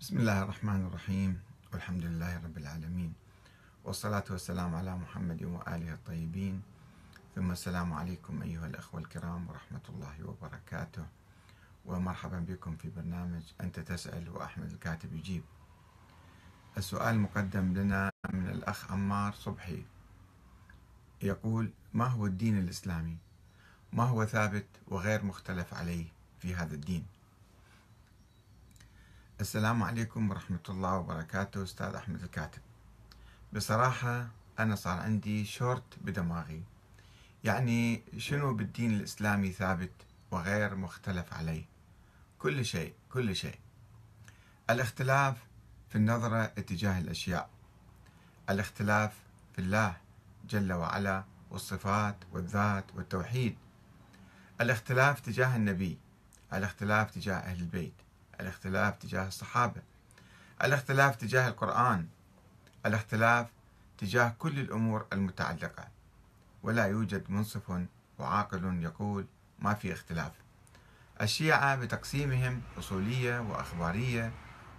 بسم الله الرحمن الرحيم والحمد لله رب العالمين والصلاة والسلام على محمد وآله الطيبين. ثم السلام عليكم أيها الأخوة الكرام ورحمة الله وبركاته. ومرحبا بكم في برنامج أنت تسأل وأحمد الكاتب يجيب. السؤال مقدم لنا من الأخ عمار صبحي. يقول ما هو الدين الإسلامي؟ ما هو ثابت وغير مختلف عليه في هذا الدين؟ السلام عليكم ورحمة الله وبركاته أستاذ أحمد الكاتب. بصراحة أنا صار عندي شورت بدماغي. يعني شنو بالدين الإسلامي ثابت وغير مختلف عليه؟ كل شيء كل شيء. الاختلاف في النظرة اتجاه الأشياء. الاختلاف في الله جل وعلا والصفات والذات والتوحيد. الاختلاف تجاه النبي. الاختلاف تجاه أهل البيت. الاختلاف تجاه الصحابة الاختلاف تجاه القرآن الاختلاف تجاه كل الأمور المتعلقة. ولا يوجد منصف وعاقل يقول ما في اختلاف. الشيعة بتقسيمهم أصولية وأخبارية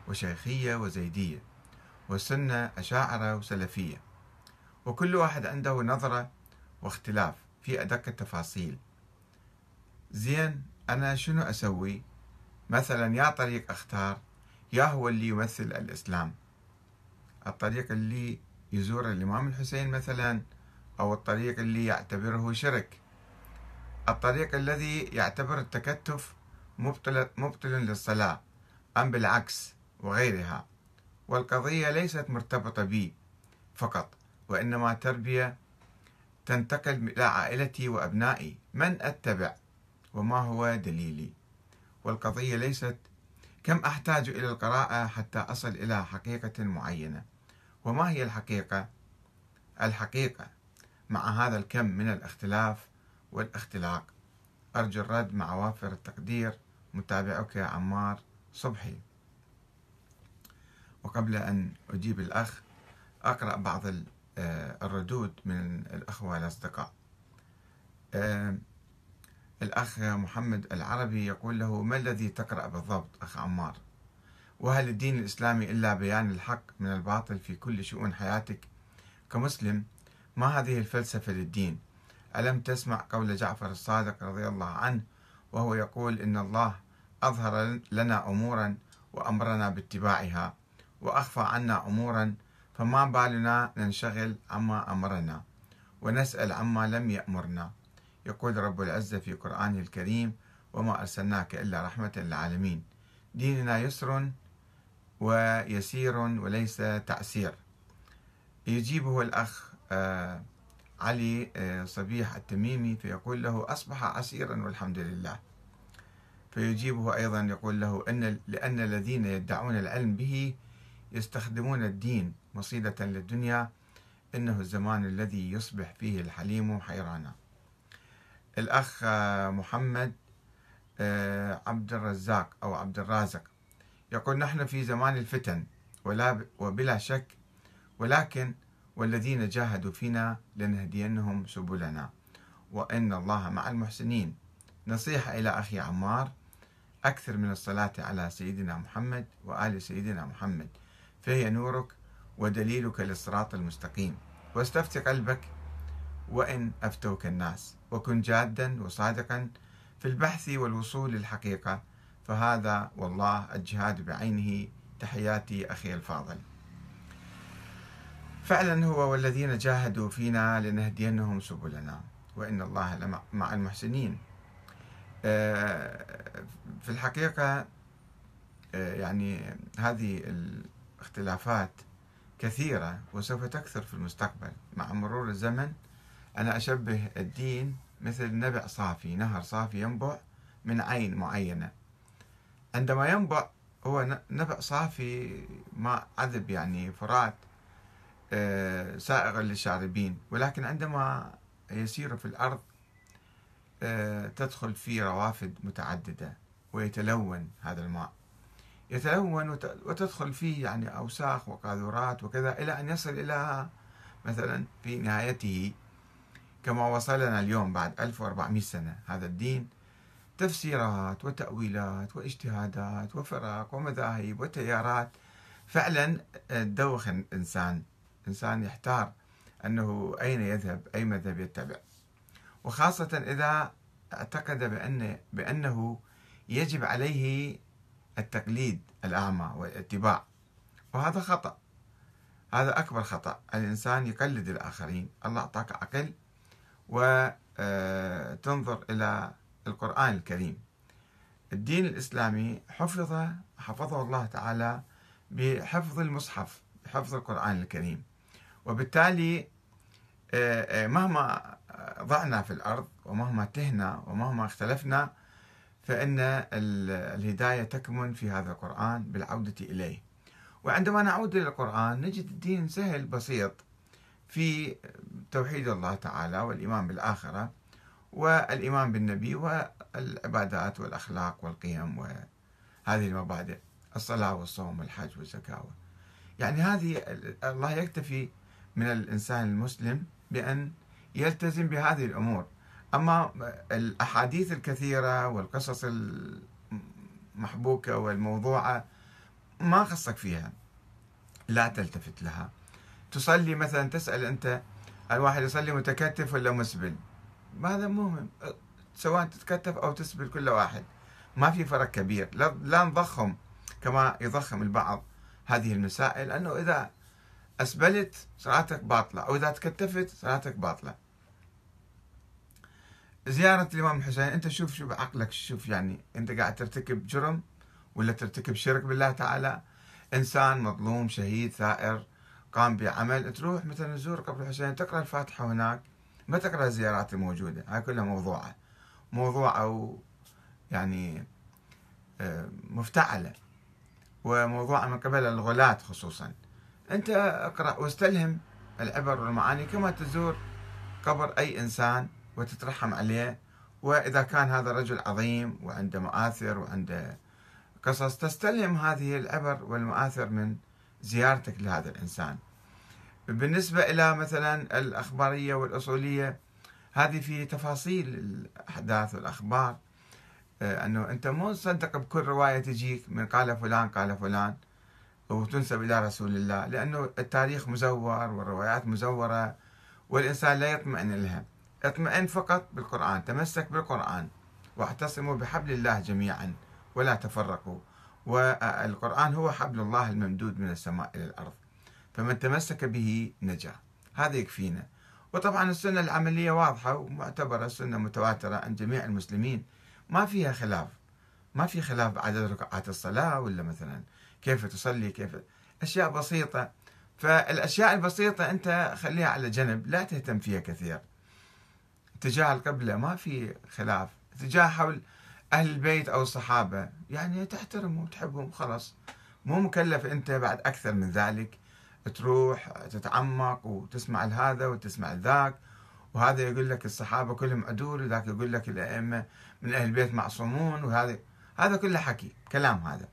وشيخية وزيدية والسنة أشاعرة وسلفية. وكل واحد عنده نظرة واختلاف في أدق التفاصيل. زين أنا شنو أسوي؟ مثلا يا طريق أختار يا هو اللي يمثل الإسلام. الطريق اللي يزور الإمام الحسين مثلا أو الطريق اللي يعتبره شرك. الطريق الذي يعتبر التكتف مبطل, مبطل للصلاة أم بالعكس وغيرها. والقضية ليست مرتبطة بي فقط وإنما تربية تنتقل إلى عائلتي وأبنائي. من أتبع؟ وما هو دليلي؟ والقضية ليست كم أحتاج إلى القراءة حتى أصل إلى حقيقة معينة؟ وما هي الحقيقة؟ الحقيقة مع هذا الكم من الاختلاف والاختلاق. أرجو الرد مع وافر التقدير. متابعك عمار صبحي. وقبل أن أجيب الأخ أقرأ بعض آه، الردود من الأخوة الأصدقاء. آه، الأخ محمد العربي يقول له ما الذي تقرأ بالضبط أخ عمار؟ وهل الدين الإسلامي إلا بيان الحق من الباطل في كل شؤون حياتك؟ كمسلم ما هذه الفلسفة للدين؟ ألم تسمع قول جعفر الصادق رضي الله عنه وهو يقول إن الله أظهر لنا أمورا وأمرنا باتباعها وأخفى عنا أمورا فما بالنا ننشغل عما أمرنا ونسأل عما لم يأمرنا. يقول رب العزة في قرآنه الكريم وما أرسلناك إلا رحمة للعالمين. ديننا يسر ويسير وليس تعسير يجيبه الأخ آه، علي آه، صبيح التميمي فيقول له أصبح عسيرا والحمد لله. فيجيبه أيضا يقول له أن لأن الذين يدعون العلم به يستخدمون الدين مصيدة للدنيا إنه الزمان الذي يصبح فيه الحليم حيرانا. الأخ محمد آه، عبد الرزاق أو عبد الرازق يقول نحن في زمان الفتن ولا وبلا شك ولكن والذين جاهدوا فينا لنهدينهم سبلنا. وإن الله مع المحسنين. نصيحة إلى أخي عمار أكثر من الصلاة على سيدنا محمد وآل سيدنا محمد. فهي نورك ودليلك للصراط المستقيم. واستفتي قلبك وإن أفتوك الناس وكن جادا وصادقا في البحث والوصول للحقيقة. فهذا والله الجهاد بعينه. تحياتي أخي الفاضل. فعلا هو والذين جاهدوا فينا لنهدينهم سبلنا. وإن الله مع المحسنين. آه، في الحقيقة آه، يعني هذه الاختلافات كثيرة وسوف تكثر في المستقبل مع مرور الزمن. أنا أشبه الدين مثل نبع صافي نهر صافي ينبع من عين معينة. عندما ينبع هو نبع صافي ماء عذب يعني فرات آه، سائغ للشاربين. ولكن عندما يسير في الأرض آه، تدخل فيه روافد متعددة ويتلون هذا الماء. يتلون وتدخل فيه يعني أوساخ وقاذورات وكذا إلى أن يصل إلى مثلا في نهايته. كما وصلنا اليوم بعد 1400 سنة. هذا الدين تفسيرات وتأويلات واجتهادات وفرق ومذاهب وتيارات. فعلا تدوخ الإنسان. إنسان يحتار أنه أين يذهب أي مذهب يتبع. وخاصة إذا اعتقد بأن بأنه يجب عليه التقليد الأعمى والاتباع. وهذا خطأ. هذا أكبر خطأ. الإنسان يقلد الآخرين. الله أعطاك عقل وتنظر آه، إلى القرآن الكريم. الدين الإسلامي حفظ حفظه الله تعالى بحفظ المصحف بحفظ القرآن الكريم. وبالتالي آه، آه، مهما ضعنا في الأرض ومهما تهنا ومهما اختلفنا فإن الهداية تكمن في هذا القرآن بالعودة إليه. وعندما نعود إلى القرآن نجد الدين سهل بسيط في توحيد الله تعالى والإيمان بالآخرة والإيمان بالنبي والعبادات والأخلاق والقيم وهذه المبادئ الصلاة والصوم والحج والزكاة. يعني هذه الله يكتفي من الإنسان المسلم بأن يلتزم بهذه الأمور. أما الأحاديث الكثيرة والقصص المحبوكة والموضوعة ما خصك فيها لا تلتفت لها. تصلي مثلا تسأل أنت الواحد يصلي متكتف ولا مسبل؟ هذا مهم. سواء تتكتف أو تسبل كل واحد. ما في فرق كبير. لا نضخم كما يضخم البعض هذه المسائل لأنه إذا أسبلت صلاتك باطلة أو إذا تكتفت صلاتك باطلة. زيارة الإمام الحسين أنت شوف شوف عقلك شوف يعني أنت قاعد ترتكب جرم ولا ترتكب شرك بالله تعالى؟ إنسان مظلوم شهيد ثائر قام بعمل تروح مثلا تزور قبر الحسين تقرأ الفاتحة هناك ما تقرأ الزيارات الموجودة هاي كلها موضوعة. موضوع أو يعني آه، مفتعلة. وموضوعة من قبل الغلاة خصوصا. أنت اقرأ واستلهم العبر والمعاني. كما تزور قبر أي إنسان وتترحم عليه. وإذا كان هذا رجل عظيم وعنده مآثر وعنده قصص تستلهم هذه العبر والمآثر من زيارتك لهذا الإنسان. بالنسبة إلى مثلا الأخبارية والأصولية هذه في تفاصيل الأحداث والأخبار. آه، أنه أنت مو تصدق بكل رواية تجيك من قال فلان قال فلان وتنسب إلى رسول الله لأنه التاريخ مزور والروايات مزورة والإنسان لا يطمئن لها. اطمئن فقط بالقرآن تمسك بالقرآن واعتصموا بحبل الله جميعا ولا تفرقوا. والقرآن هو حبل الله الممدود من السماء إلى الأرض فمن تمسك به نجا. هذا يكفينا. وطبعا السنة العملية واضحة ومعتبرة سنة متواترة عند جميع المسلمين. ما فيها خلاف. ما في خلاف بعدد ركعات الصلاة ولا مثلا كيف تصلي كيف. أشياء بسيطة. فالأشياء البسيطة أنت خليها على جنب لا تهتم فيها كثير. تجاه القبلة ما في خلاف. تجاه حول أهل البيت أو الصحابة يعني تحترمهم وتحبهم خلاص. مو مكلف أنت بعد أكثر من ذلك. تروح تتعمق وتسمع هذا وتسمع ذاك وهذا يقول لك الصحابة كلهم عدول وذاك يقول لك الأئمة من أهل البيت معصومون وهذا هذا كله حكي كلام هذا.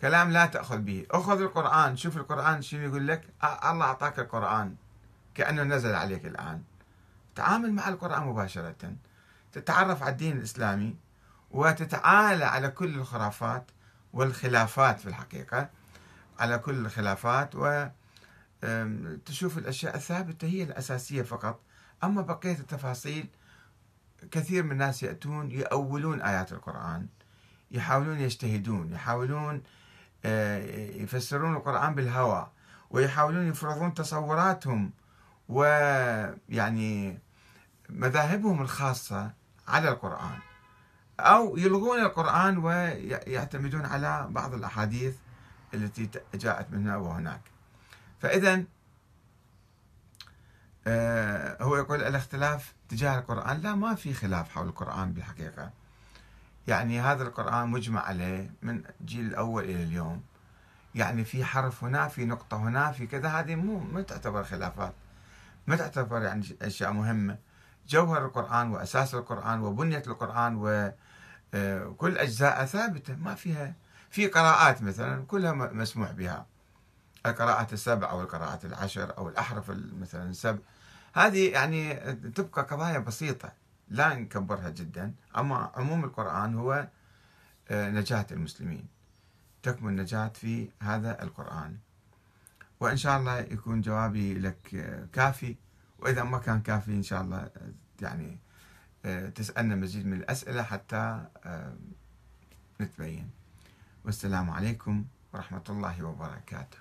كلام لا تأخذ به. أخذ القرآن شوف القرآن شنو يقول لك؟ الله أعطاك القرآن كأنه نزل عليك الآن. تعامل مع القرآن مباشرة. تتعرف على الدين الإسلامي وتتعالى على كل الخرافات والخلافات في الحقيقة على كل الخلافات وتشوف الأشياء الثابتة هي الأساسية فقط. أما بقية التفاصيل كثير من الناس يأتون يأولون آيات القرآن يحاولون يجتهدون يحاولون آه، يفسرون القرآن بالهوى ويحاولون يفرضون تصوراتهم ويعني مذاهبهم الخاصة على القرآن. أو يلغون القرآن ويعتمدون على بعض الأحاديث التي جاءت من هنا وهناك. فإذا آه، هو يقول الاختلاف تجاه القرآن. لا ما في خلاف حول القرآن بالحقيقة يعني هذا القرآن مجمع عليه من الجيل الأول إلى اليوم. يعني في حرف هنا في نقطة هنا في كذا. هذه مو ما تعتبر خلافات. ما تعتبر يعني أشياء مهمة. جوهر القرآن وأساس القرآن وبنية القرآن وكل أجزاء ثابتة ما فيها في قراءات مثلا كلها مسموح بها. القراءات السبع أو القراءات العشر أو الأحرف مثلا السبع هذه يعني تبقى قضايا بسيطة لا نكبرها جدا. أما عموم القرآن هو آه، نجاة المسلمين. تكمن نجاة في هذا القرآن. وإن شاء الله يكون جوابي لك آه، كافي. وإذا ما كان كافي إن شاء الله آه، يعني تسألنا مزيد من الأسئلة حتى نتبين. والسلام عليكم ورحمة الله وبركاته.